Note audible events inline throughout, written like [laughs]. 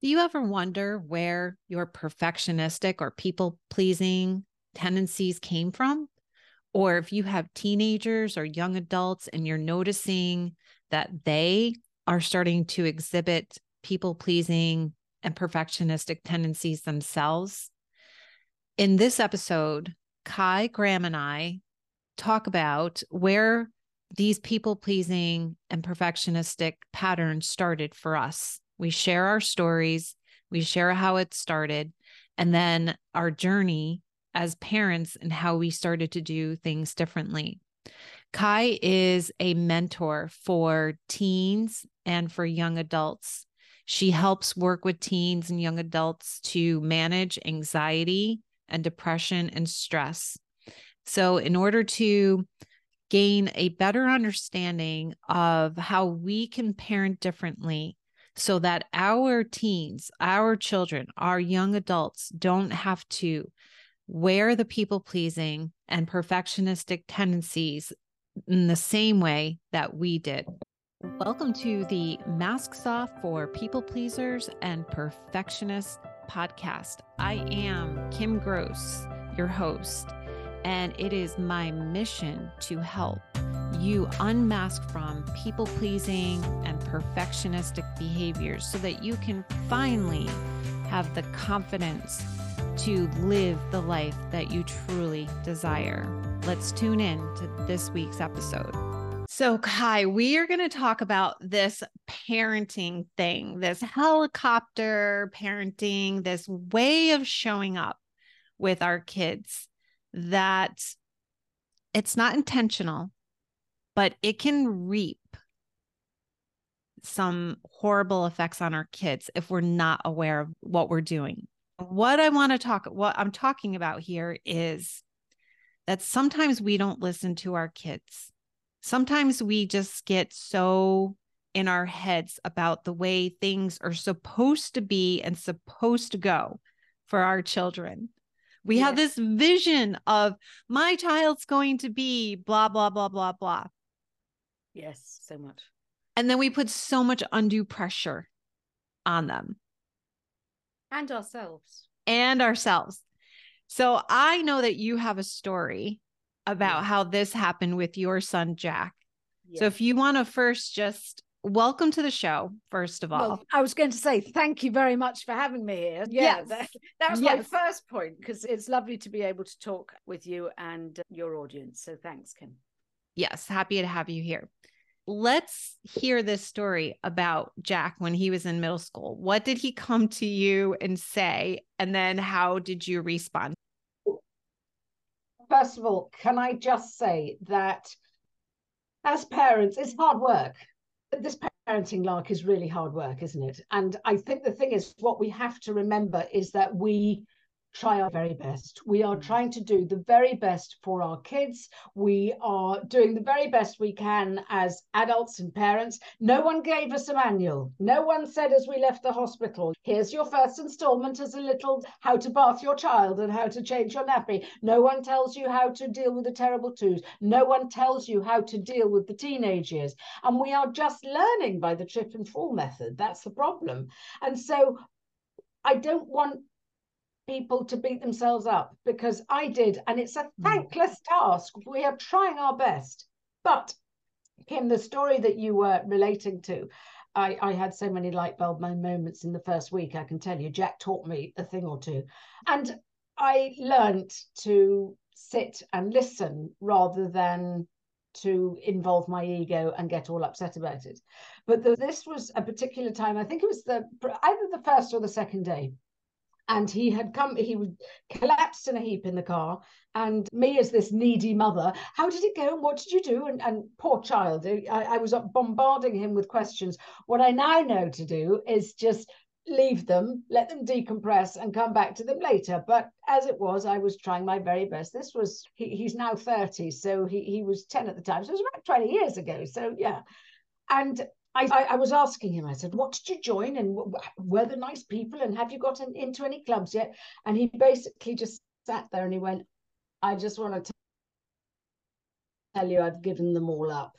Do you ever wonder where your perfectionistic or people pleasing tendencies came from? Or if you have teenagers or young adults and you're noticing that they are starting to exhibit people pleasing and perfectionistic tendencies themselves. In this episode, Cai Graham and I talk about where these people pleasing and perfectionistic patterns started for us we share our stories, we share how it started, and then our journey as parents and how we started to do things differently. Cai is a mentor for teens and for young adults. She helps work with teens and young adults to manage anxiety and depression and stress. So, in order to gain a better understanding of how we can parent differently so that our teens, our children, our young adults don't have to wear the people pleasing and perfectionistic tendencies in the same way that we did. Welcome to the Masks Off for People Pleasers and Perfectionists podcast. I am Kim Gross, your host, and it is my mission to help you unmask from people pleasing and perfectionistic behaviors so that you can finally have the confidence to live the life that you truly desire. Let's tune in to this week's episode. So, Cai, we are going to talk about this parenting thing, this helicopter parenting, this way of showing up with our kids that it's not intentional but it can reap some horrible effects on our kids if we're not aware of what we're doing. What I want to talk what I'm talking about here is that sometimes we don't listen to our kids. Sometimes we just get so in our heads about the way things are supposed to be and supposed to go for our children. We yes. have this vision of my child's going to be blah, blah, blah, blah, blah. Yes, so much. And then we put so much undue pressure on them and ourselves. And ourselves. So I know that you have a story about how this happened with your son, Jack. Yes. So if you want to first just welcome to the show, first of all. Well, I was going to say thank you very much for having me here. Yeah, yes. that, that was yes. my first point because it's lovely to be able to talk with you and your audience. So thanks, Kim. Yes, happy to have you here let's hear this story about Jack when he was in middle school. What did he come to you and say? And then how did you respond? First of all, can I just say that as parents, it's hard work. This parenting lark is really hard work, isn't it? And I think the thing is, what we have to remember is that we try our very best. We are mm. trying to do the very best for our kids. We are doing the very best we can as adults and parents. No one gave us a manual. No one said as we left the hospital, here's your first installment as a little how to bath your child and how to change your nappy. No one tells you how to deal with the terrible twos. No one tells you how to deal with the teenage years. And we are just learning by the trip and fall method. That's the problem. And so I don't want people to beat themselves up because I did, and it's a hmm. thankless task. We are trying our best. But, Kim, the story that you were relating to, I, I had so many light bulb moments in the first week, I can tell you. Jack taught me a thing or two. And I learned to sit and listen rather than to involve my ego and get all upset about it. But the, this was a particular time, I think it was the either the first or the second day and he had come he would collapsed in a heap in the car. And me as this needy mother how did it go and what did you do? And, and poor child I, I was bombarding him with questions. What i now know to do is just leave them let them decompress and come back to them later. But as it was i was trying my very best. This was he, he's now 30 so he, he was 10 at the time. So it was about 20 years ago. So yeah. And I, I, was asking him, I said, what did you join and were the nice people and have you gotten into any clubs yet? And he basically just sat there and he went, I just want to tell you I've given them all up.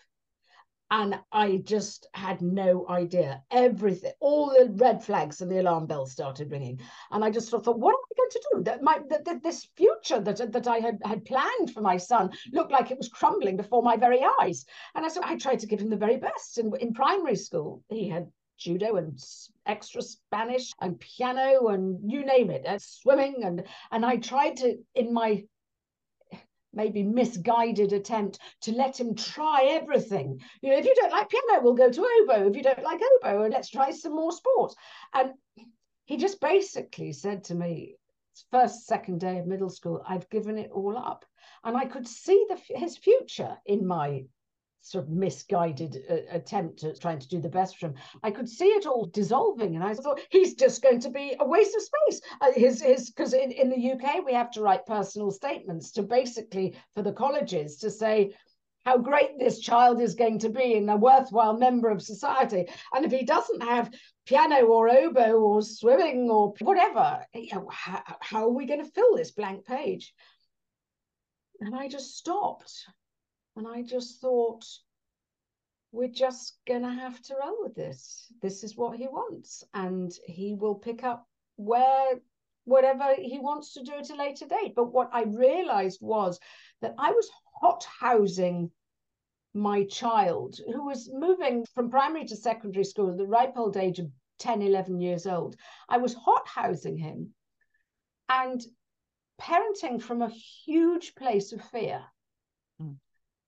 And I just had no idea. Everything, all the red flags and the alarm bells started ringing, and I just sort of thought, "What am I going to do?" That my that, that this future that that I had had planned for my son looked like it was crumbling before my very eyes. And I said, I tried to give him the very best. And in primary school, he had judo and extra Spanish and piano and you name it, and swimming and and I tried to in my maybe misguided attempt to let him try everything. You know, if you don't like piano, we'll go to oboe. If you don't like oboe, let's try some more sports. And he just basically said to me, first, second day of middle school, I've given it all up. And I could see the, his future in my sort of misguided uh, attempt at trying to do the best for him. I could see it all dissolving, and I thought he's just going to be a waste of space. Uh, his his because in, in the UK we have to write personal statements to basically for the colleges to say how great this child is going to be and a worthwhile member of society. And if he doesn't have piano or oboe or swimming or whatever, you know, how, how are we going to fill this blank page? And I just stopped and I just thought, we're just going to have to roll with this. This is what he wants. And he will pick up where whatever he wants to do at a later date. But what I realized was that I was hot housing my child who was moving from primary to secondary school at the ripe old age of 10, 11 years old. I was hot housing him and parenting from a huge place of fear.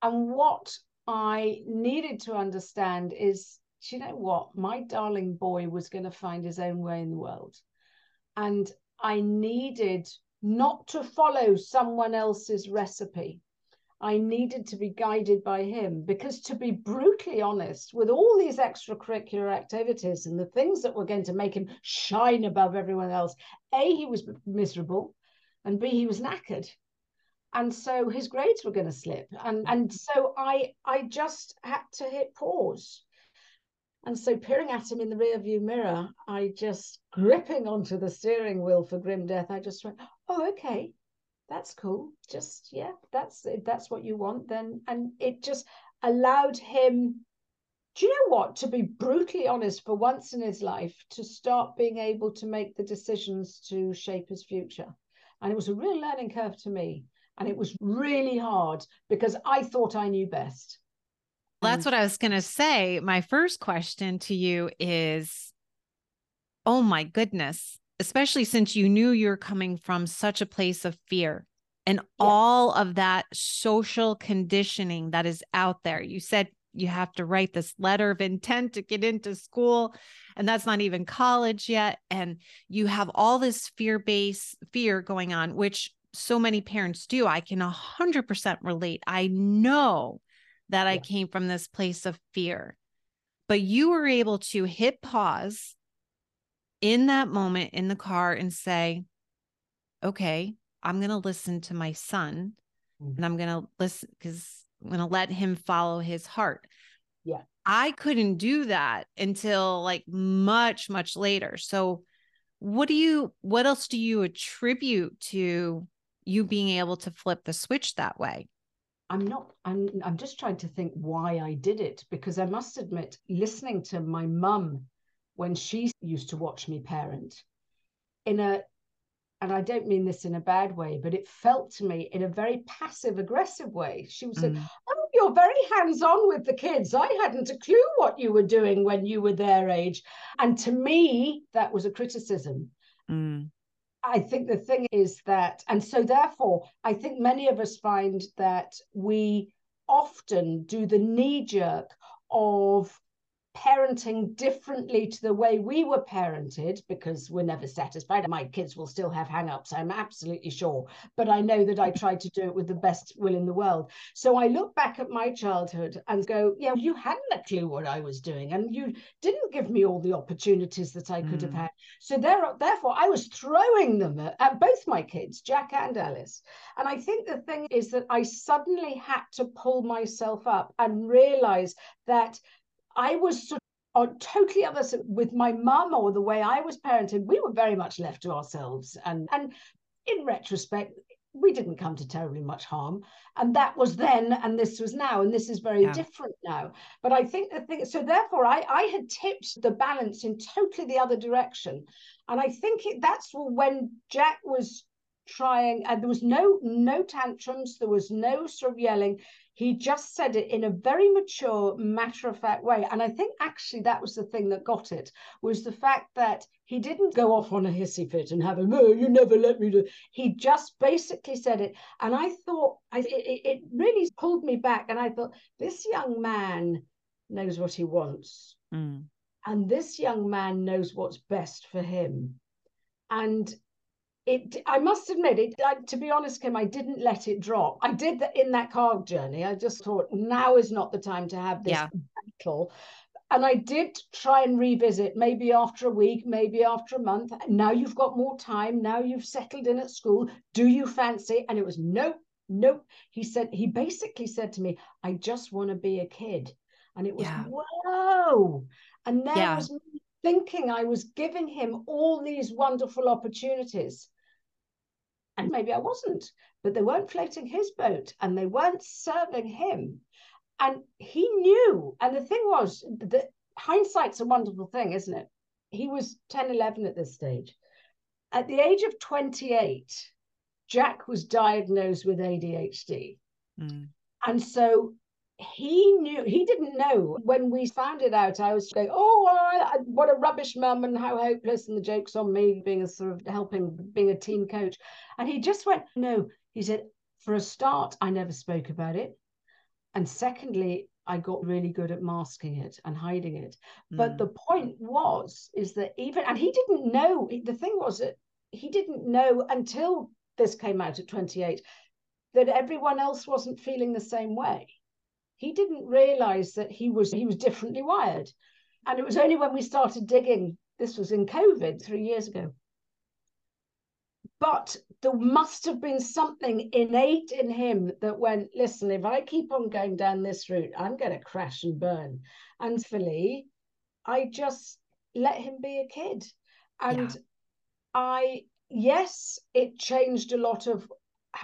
And what I needed to understand is, you know what? My darling boy was going to find his own way in the world. And I needed not to follow someone else's recipe. I needed to be guided by him because, to be brutally honest, with all these extracurricular activities and the things that were going to make him shine above everyone else, A, he was miserable, and B, he was knackered and so his grades were going to slip. And and so i i just had to hit pause. And so peering at him in the rear view mirror i just gripping onto the steering wheel for grim death i just went oh okay that's cool. Just yeah that's if that's what you want then and it just allowed him do you know what? To be brutally honest for once in his life to start being able to make the decisions to shape his future. And it was a real learning curve to me and it was really hard because I thought I knew best. That's what I was going to say. My first question to you is oh my goodness, especially since you knew you're coming from such a place of fear and yeah. all of that social conditioning that is out there. You said you have to write this letter of intent to get into school and that's not even college yet and you have all this fear based fear going on which so many parents do. I can 100% relate. I know that yeah. I came from this place of fear, but you were able to hit pause in that moment in the car and say, okay, I'm going to listen to my son mm-hmm. and I'm going to listen because I'm going to let him follow his heart. Yeah. I couldn't do that until like much, much later. So, what do you, what else do you attribute to you being able to flip the switch that way? I'm not, I'm, I'm just trying to think why I did it because I must admit, listening to my mum when she used to watch me parent in a, and I don't mean this in a bad way, but it felt to me in a very passive aggressive way. She was mm. Oh, you're very hands on with the kids. I hadn't a clue what you were doing when you were their age. And to me, that was a criticism. Mm. I think the thing is that, and so therefore, I think many of us find that we often do the knee jerk of parenting differently to the way we were parented because we're never satisfied. My kids will still have hang ups, I'm absolutely sure. But I know that I tried to do it with the best will in the world. So I look back at my childhood and go, yeah, you hadn't a clue what I was doing and you didn't give me all the opportunities that I could mm. have had. So there, therefore, I was throwing them at, at both my kids, Jack and Alice. And I think the thing is that I suddenly had to pull myself up and realize that I was sort of totally other with my mum or the way I was parented. We were very much left to ourselves, and and in retrospect, we didn't come to terribly much harm. And that was then, and this was now, and this is very yeah. different now. But I think the thing, so therefore, I, I had tipped the balance in totally the other direction. And I think it, that's when Jack was trying, and there was no no tantrums, there was no sort of yelling. He just said it in a very mature, matter of fact way. And I think actually that was the thing that got it was the fact that he didn't go off on a hissy fit and have a, oh, you never let me do. He just basically said it. And I thought, I, it, it really pulled me back. And I thought, this young man knows what he wants. Mm. And this young man knows what's best for him. And it i must admit it like to be honest kim i didn't let it drop i did that in that car journey i just thought now is not the time to have this yeah. battle and i did try and revisit maybe after a week maybe after a month now you've got more time now you've settled in at school do you fancy and it was nope nope he said he basically said to me i just want to be a kid and it was yeah. whoa and there yeah. was thinking I was giving him all these wonderful opportunities. And maybe I wasn't, but they weren't floating his boat and they weren't serving him. And he knew. And the thing was that hindsight's a wonderful thing, isn't it? He was 10, 11 at this stage. At the age of 28, Jack was diagnosed with ADHD. Mm. And so he knew he didn't know. When we found it out i was going oh I, what a rubbish mum and how hopeless and the joke's on me being a sort of helping being a team coach. And he just went no he said for a start i never spoke about it. And secondly i got really good at masking it and hiding it. Mm. but the point was is that even and he didn't know the thing was that he didn't know until this came out at 28 that everyone else wasn't feeling the same way he didn't realize that he was he was differently wired. And it was only when we started digging this was in covid 3 years ago. But there must have been something innate in him that went listen if i keep on going down this route i'm going to crash and burn. And fully i just let him be a kid. And yeah. i yes it changed a lot of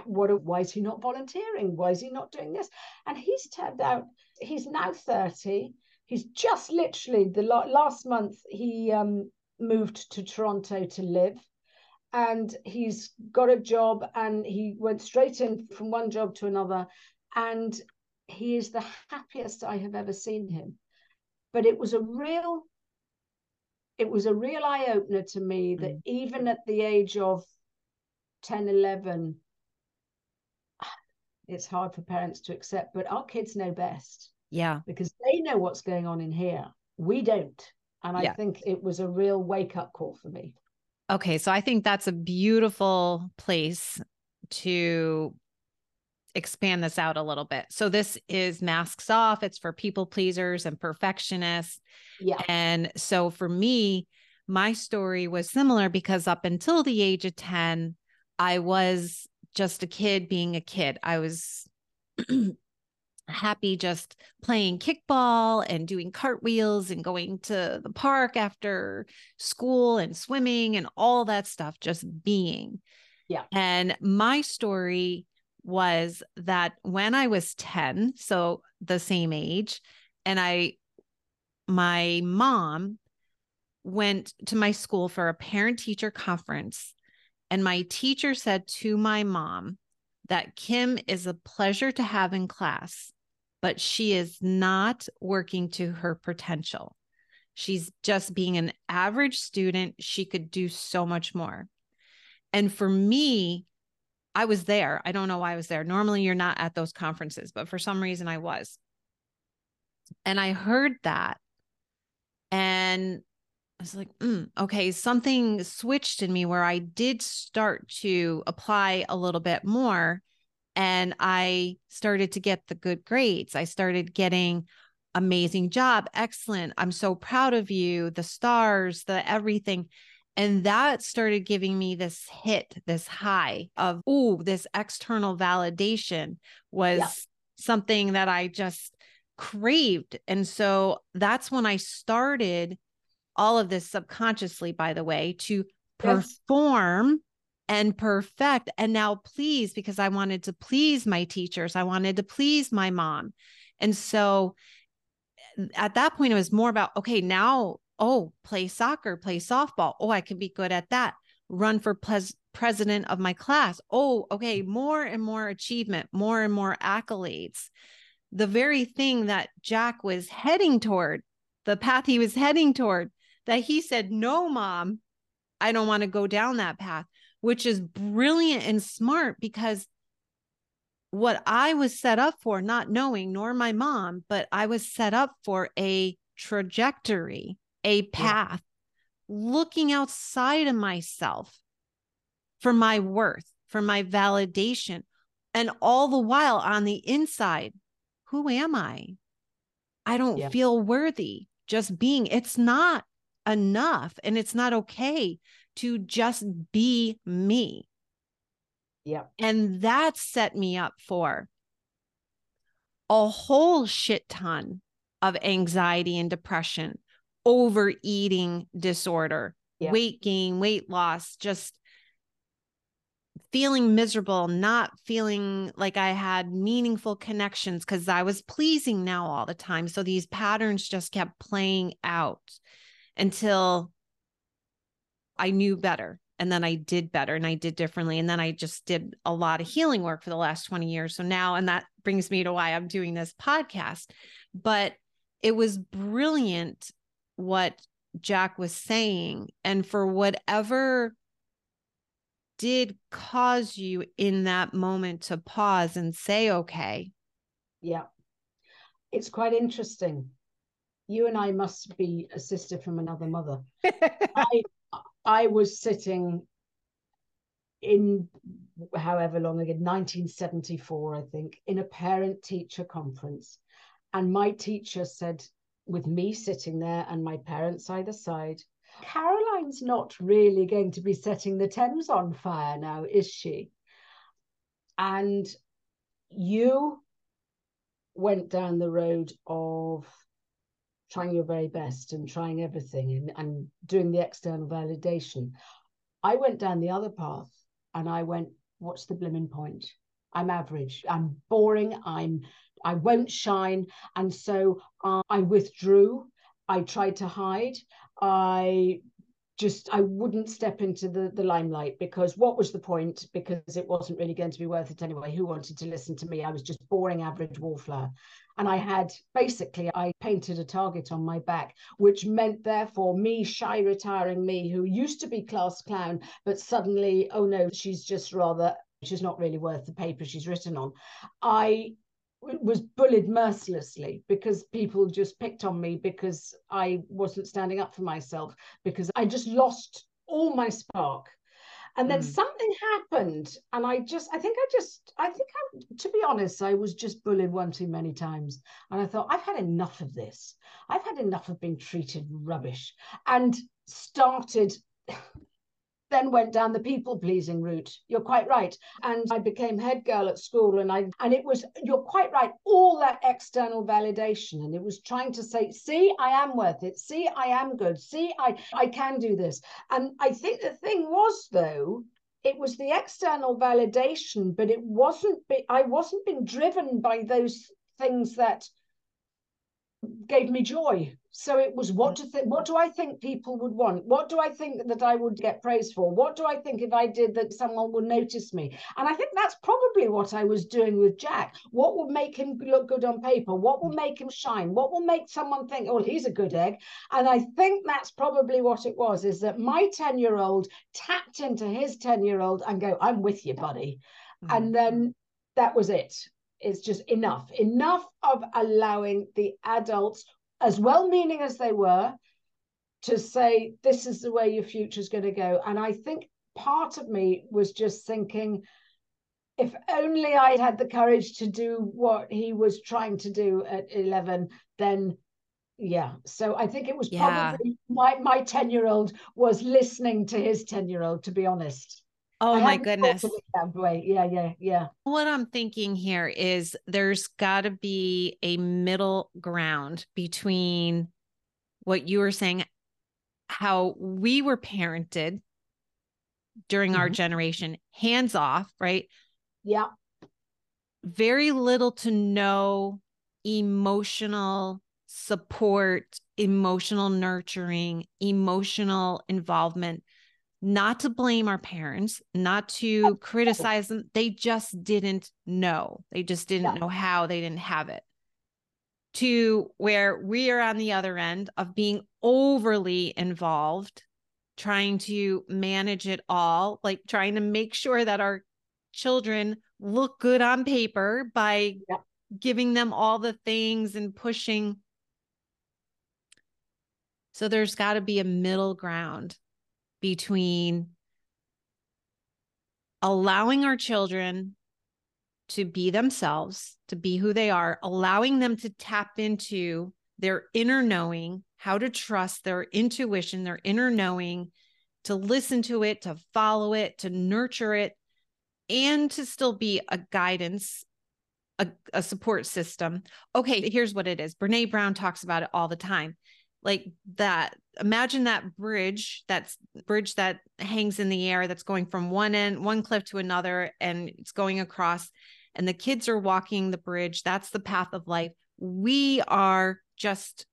what why is he not volunteering? Why is he not doing this? And he's turned out he's now 30 he's just literally the last month he um, moved to toronto to live. And he's got a job and he went straight in from one job to another. And he is the happiest i have ever seen him. But it was a real it was a real eye opener to me that mm. even at the age of 10 11 it's hard for parents to accept, but our kids know best. Yeah. Because they know what's going on in here. We don't. And I yeah. think it was a real wake up call for me. Okay. So I think that's a beautiful place to expand this out a little bit. So this is masks off. It's for people pleasers and perfectionists. Yeah. And so for me, my story was similar because up until the age of 10, I was just a kid being a kid. I was [clears throat] happy just playing kickball and doing cartwheels and going to the park after school and swimming and all that stuff, just being. Yeah. And my story was that when I was 10, so the same age, and I, my mom went to my school for a parent teacher conference and my teacher said to my mom that Kim is a pleasure to have in class, but she is not working to her potential. She's just being an average student. She could do so much more. And for me, I was there. I don't know why I was there. Normally, you're not at those conferences, but for some reason, I was. And I heard that. And I was like, mm, okay, something switched in me where I did start to apply a little bit more. And I started to get the good grades. I started getting amazing job, excellent. I'm so proud of you, the stars, the everything. And that started giving me this hit, this high of, oh, this external validation was yeah. something that I just craved. And so that's when I started all of this subconsciously, by the way, to perform and perfect and now please because I wanted to please my teachers. I wanted to please my mom. And so eh, at that point, it was more about, okay, now, oh, play soccer, play softball. Oh, I can be good at that. Run for pres- president of my class. Oh, okay, more and more achievement, more and more accolades. The very thing that Jack was heading toward, the path he was heading toward, that he said, no, mom, I don't want to go down that path, which is brilliant and smart because what I was set up for, not knowing, nor my mom, but I was set up for a trajectory, a path, yeah. looking outside of myself for my worth, for my validation. And all the while on the inside, who am I? I don't yeah. feel worthy just being. It's not enough and it's not okay to just be me. Yeah. And that set me up for a whole shit ton of anxiety and depression, overeating disorder, yeah. weight gain, weight loss, just feeling miserable, not feeling like I had meaningful connections because I was pleasing now all the time. So these patterns just kept playing out until I knew better and then I did better and I did differently. And then I just did a lot of healing work for the last 20 years. So now, and that brings me to why I'm doing this podcast. But it was brilliant what Jack was saying. And for whatever did cause you in that moment to pause and say, okay. Yeah. It's quite interesting. You and I must be a sister from another mother. [laughs] I I was sitting in however long ago, 1974, I think, in a parent teacher conference. And my teacher said, with me sitting there and my parents either side, Caroline's not really going to be setting the Thames on fire now, is she? And you went down the road of trying your very best and trying everything and, and doing the external validation. I went down the other path and I went, what's the blimmin' point? I'm average. I'm boring. I'm I won't shine. And so uh, I withdrew. I tried to hide. I just I wouldn't step into the the limelight because what was the point? Because it wasn't really going to be worth it anyway. Who wanted to listen to me? I was just boring average wallflower. And I had basically I painted a target on my back, which meant therefore me shy retiring me who used to be class clown, but suddenly, oh no, she's just rather she's not really worth the paper she's written on. I was bullied mercilessly because people just picked on me because I wasn't standing up for myself because I just lost all my spark. And then mm. something happened, and I just, I think I just, I think I, to be honest, I was just bullied one too many times. And I thought, I've had enough of this. I've had enough of being treated rubbish and started then went down the people pleasing route. You're quite right. And i became head girl at school and i and it was you're quite right all that external validation and it was trying to say see i am worth it. See i am good. See i i can do this. And i think the thing was though it was the external validation but it wasn't i wasn't being driven by those things that gave me joy. So it was what to think. What do I think people would want? What do I think that I would get praised for? What do I think if I did that someone would notice me? And I think that's probably what I was doing with Jack. What will make him look good on paper? What will make him shine? What will make someone think, oh, he's a good egg? And I think that's probably what it was. Is that my ten year old tapped into his ten year old and go, I'm with you, buddy. Mm-hmm. And then that was it. it is just enough, enough of allowing the adults, as well meaning as they were, to say, this is the way your future is going to go. And I think part of me was just thinking, if only I'd had the courage to do what he was trying to do at 11, then yeah. So I think it was yeah. probably my, my 10 year old was listening to his 10 year old, to be honest. Oh my goodness. That way. Yeah, yeah, yeah. What I'm thinking here is there's got to be a middle ground between what you were saying, how we were parented during mm-hmm. our generation, hands off, right? Yeah. Very little to no emotional support, emotional nurturing, emotional involvement. Not to blame our parents, not to criticize them. They just didn't know. They just didn't yeah. know how. They didn't have it. To where we are on the other end of being overly involved, trying to manage it all, like trying to make sure that our children look good on paper by yeah. giving them all the things and pushing so there's got to be a middle ground between allowing our children to be themselves, to be who they are, allowing them to tap into their inner knowing, how to trust their intuition, their inner knowing, to listen to it, to follow it, to nurture it, and to still be a guidance, a, a support system. Okay, here's what it is. Brene Brown talks about it all the time like that imagine that bridge that's bridge that hangs in the air that's going from one end one cliff to another and it's going across and the kids are walking the bridge that's the path of life we are just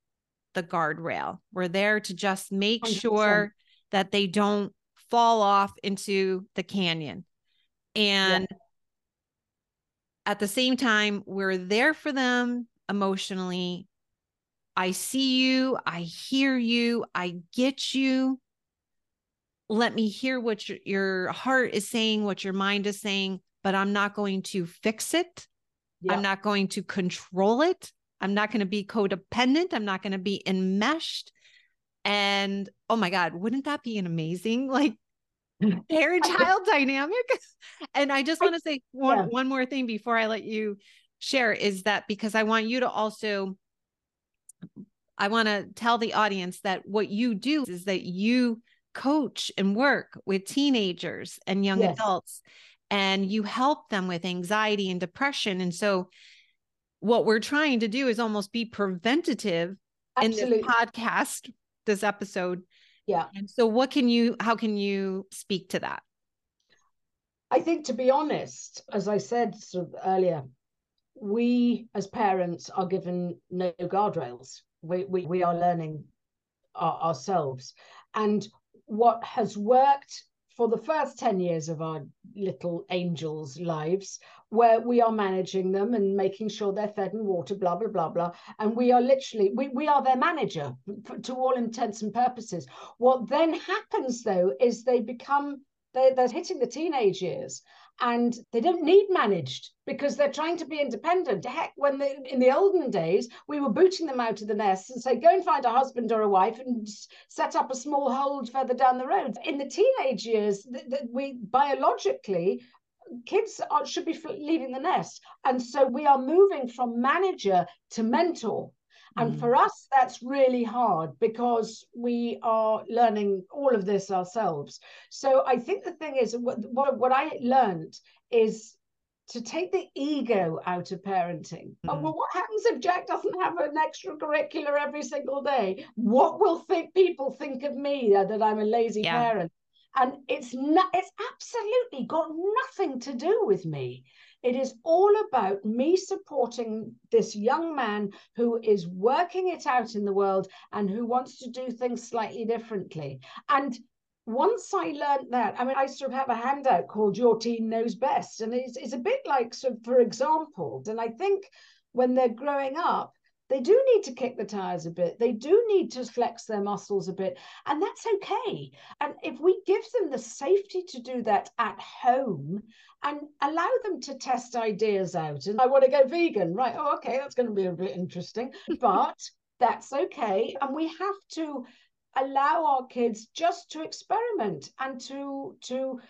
the guardrail we're there to just make 100%. sure that they don't fall off into the canyon and yeah. at the same time we're there for them emotionally I see you, I hear you, I get you. Let me hear what your, your heart is saying, what your mind is saying, but I'm not going to fix it. I'm not going to control it. I'm not going to be codependent. I'm not going to be enmeshed. And oh my God, wouldn't that be an amazing like [laughs] parent child dynamic? [laughs] And I just want to say one, yeah. one more thing before I let you share is that because I want you to also I want to tell the audience that what you do is that you coach and work with teenagers and young yes. adults and you help them with anxiety and depression. And so, what we're trying to do is almost be preventative Absolutely. in this podcast, this episode. Yeah. And so, what can you, how can you speak to that? I think, to be honest, as I said sort of earlier, we as parents are given no guardrails. We, we, we are learning our, ourselves. And what has worked for the first 10 years of our little angels' lives, where we are managing them and making sure they're fed and water, blah, blah, blah, blah. And we are literally, we, we are their manager to all intents and purposes. What then happens, though, is they become, they're, they're hitting the teenage years and they don't need managed because they're trying to be independent. Heck, when they, in the olden days, we were booting them out of the nest and say, go and find a husband or a wife and set up a small hold further down the road. In the teenage years, th- th- we biologically kids are, should be leaving the nest. And so we are moving from manager to mentor. And mm. for us, that's really hard because we are learning all of this ourselves. So I think the thing is, what, what, what I learned is to take the ego out of parenting. Mm. well, what happens if Jack doesn't have an extracurricular every single day? What will think people think of me that, that I'm a lazy yeah. parent? And it's not it's absolutely got nothing to do with me. It is all about me supporting this young man who is working it out in the world and who wants to do things slightly differently. And once I learned that, I mean, I sort of have a handout called Your Teen Knows Best. And it's, it's a bit like, sort of, for example, and I think when they're growing up, they do need to kick the tires a bit. They do need to flex their muscles a bit. And that's okay. And if we give them the safety to do that at home and allow them to test ideas out, and I want to go vegan, right? Oh, okay, that's going to be a bit interesting, [laughs] but that's okay. And we have to allow our kids just to experiment and to to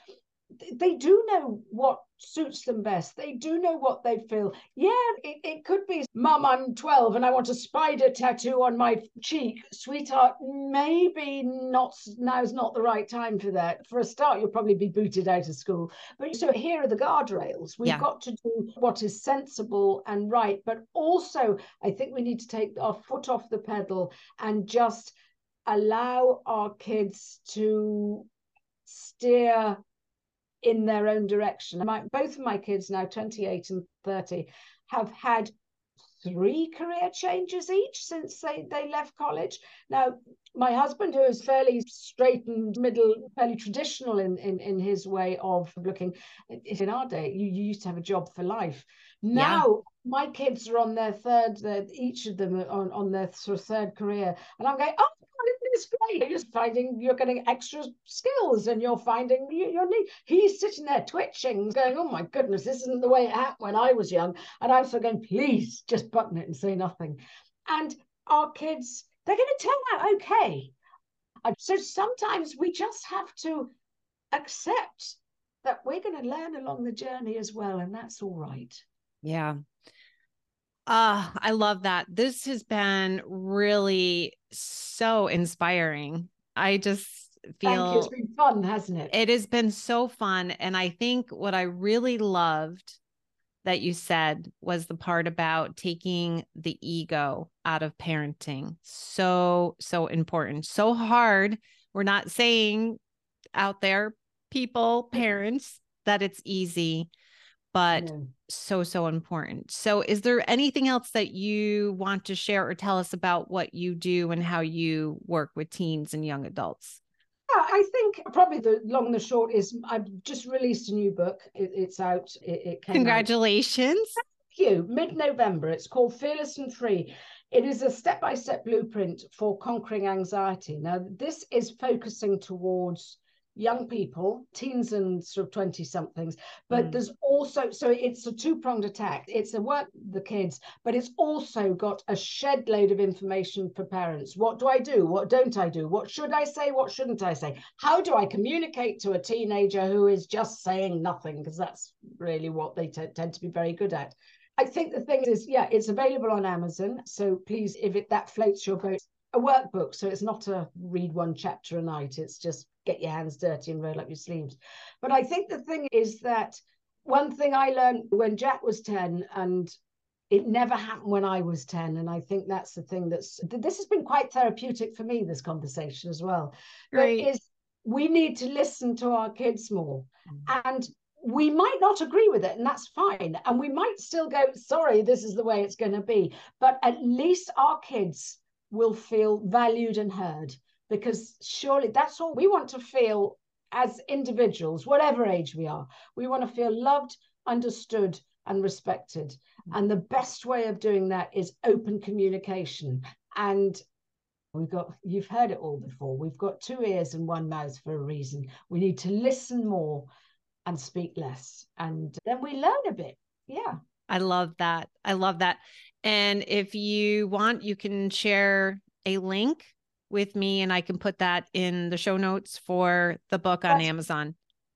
they do know what suits them best. They do know what they feel. Yeah, it, it could be, Mum, I'm 12 and I want a spider tattoo on my cheek. Sweetheart, maybe not now's not the right time for that. For a start, you'll probably be booted out of school. But so here are the guardrails. We've yeah. got to do what is sensible and right. But also, I think we need to take our foot off the pedal and just allow our kids to steer in their own direction. My, both of my kids now, 28 and 30, have had three career changes each since they, they left college. Now, my husband, who is fairly straight and middle, fairly traditional in, in, in his way of looking, in our day, you, you used to have a job for life. Now, yeah. my kids are on their third, each of them on, on their sort of third career. And I'm going, oh, it's great. You're just finding you're getting extra skills and you're finding you, you're. He's sitting there twitching, going, Oh my goodness, this isn't the way it happened when I was young. And I'm of going, please just button it and say nothing. And our kids, they're going to turn out okay. So sometimes we just have to accept that we're going to learn along the journey as well. And that's all right. Yeah. Ah, uh, I love that. This has been really so inspiring. I just feel it's been fun, hasn't it? It has been so fun. And I think what I really loved that you said was the part about taking the ego out of parenting. So, so important. So hard. We're not saying out there, people, mm-hmm. parents, that it's easy but yeah. so so important so is there anything else that you want to share or tell us about what you do and how you work with teens and young adults yeah, I think probably the long and the short is I've just released a new book. It, it's out. It, it Congratulations. Out. Thank you. Mid November. It's called Fearless and Free. It is a step by step blueprint for conquering anxiety. Now, this is focusing towards young people, teens and sort of 20 somethings. But mm. there's also, so it's a two pronged attack. It's a work the kids, but it's also got a shed load of information for parents. What do I do? What don't I do? What should I say? What shouldn't I say? How do I communicate to a teenager who is just saying nothing? Because that's really what they t- tend to be very good at. I think the thing is, yeah, it's available on Amazon. So please, if it that floats your boat, a workbook. So it's not a read one chapter a night. It's just get your hands dirty and roll up your sleeves. But I think the thing is that one thing I learned when Jack was 10 and it never happened when I was 10. And I think that's the thing that's this has been quite therapeutic for me, this conversation as well. Right. Is we need to listen to our kids more. Mm. And we might not agree with it, and that's fine. And we might still go, sorry, this is the way it's going to be. But at least our kids will feel valued and heard because surely that's all we want to feel as individuals, whatever age we are. We want to feel loved, understood, and respected. Mm. And the best way of doing that is open communication. And we've got, you've heard it all before, we've got two ears and one mouth for a reason. We need to listen more and speak less. And then we learn a bit. Yeah. I love that. I love that. And if you want, you can share a link with me and I can put that in the show notes for the book that's, on Amazon.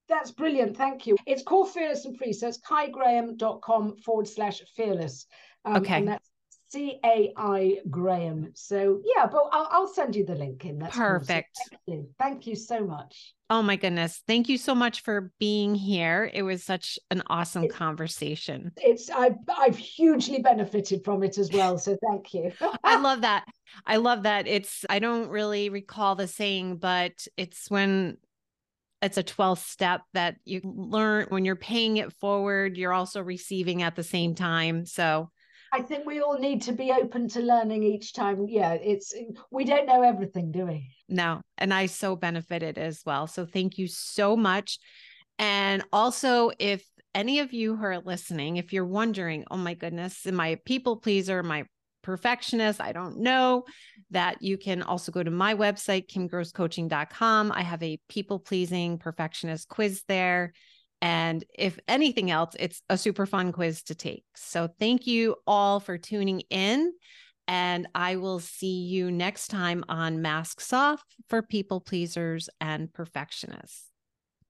That's brilliant. Thank you. It's called Fearless and Free. So it's caigraham.com forward slash fearless. Um, okay. And that's C A I Graham. So yeah, but I'll, I'll, send you the link in. That's perfect. Cool. So thank you. Thank you so much. Oh my goodness. Thank you so much for being here. It was such an awesome it, conversation. It's I've I've hugely benefited from it as well. So thank you. [laughs] I love that. I love that. It's I don't really recall the saying, but it's when it's a 12th step that you learn when you're paying it forward, you're also receiving at the same time. So I think we all need to be open to learning each time. Yeah, it's we don't know everything, do we? No, and I so benefited as well. So thank you so much. And also, if any of you who are listening, if you're wondering, oh my goodness, am I a people pleaser? Am I perfectionist? I don't know. That you can also go to my website, kimgrosscoaching.com. I have a people pleasing perfectionist quiz there. And if anything else, it's a super fun quiz to take. So thank you all for tuning in. And I will see you next time on Masks Off for people pleasers and perfectionists.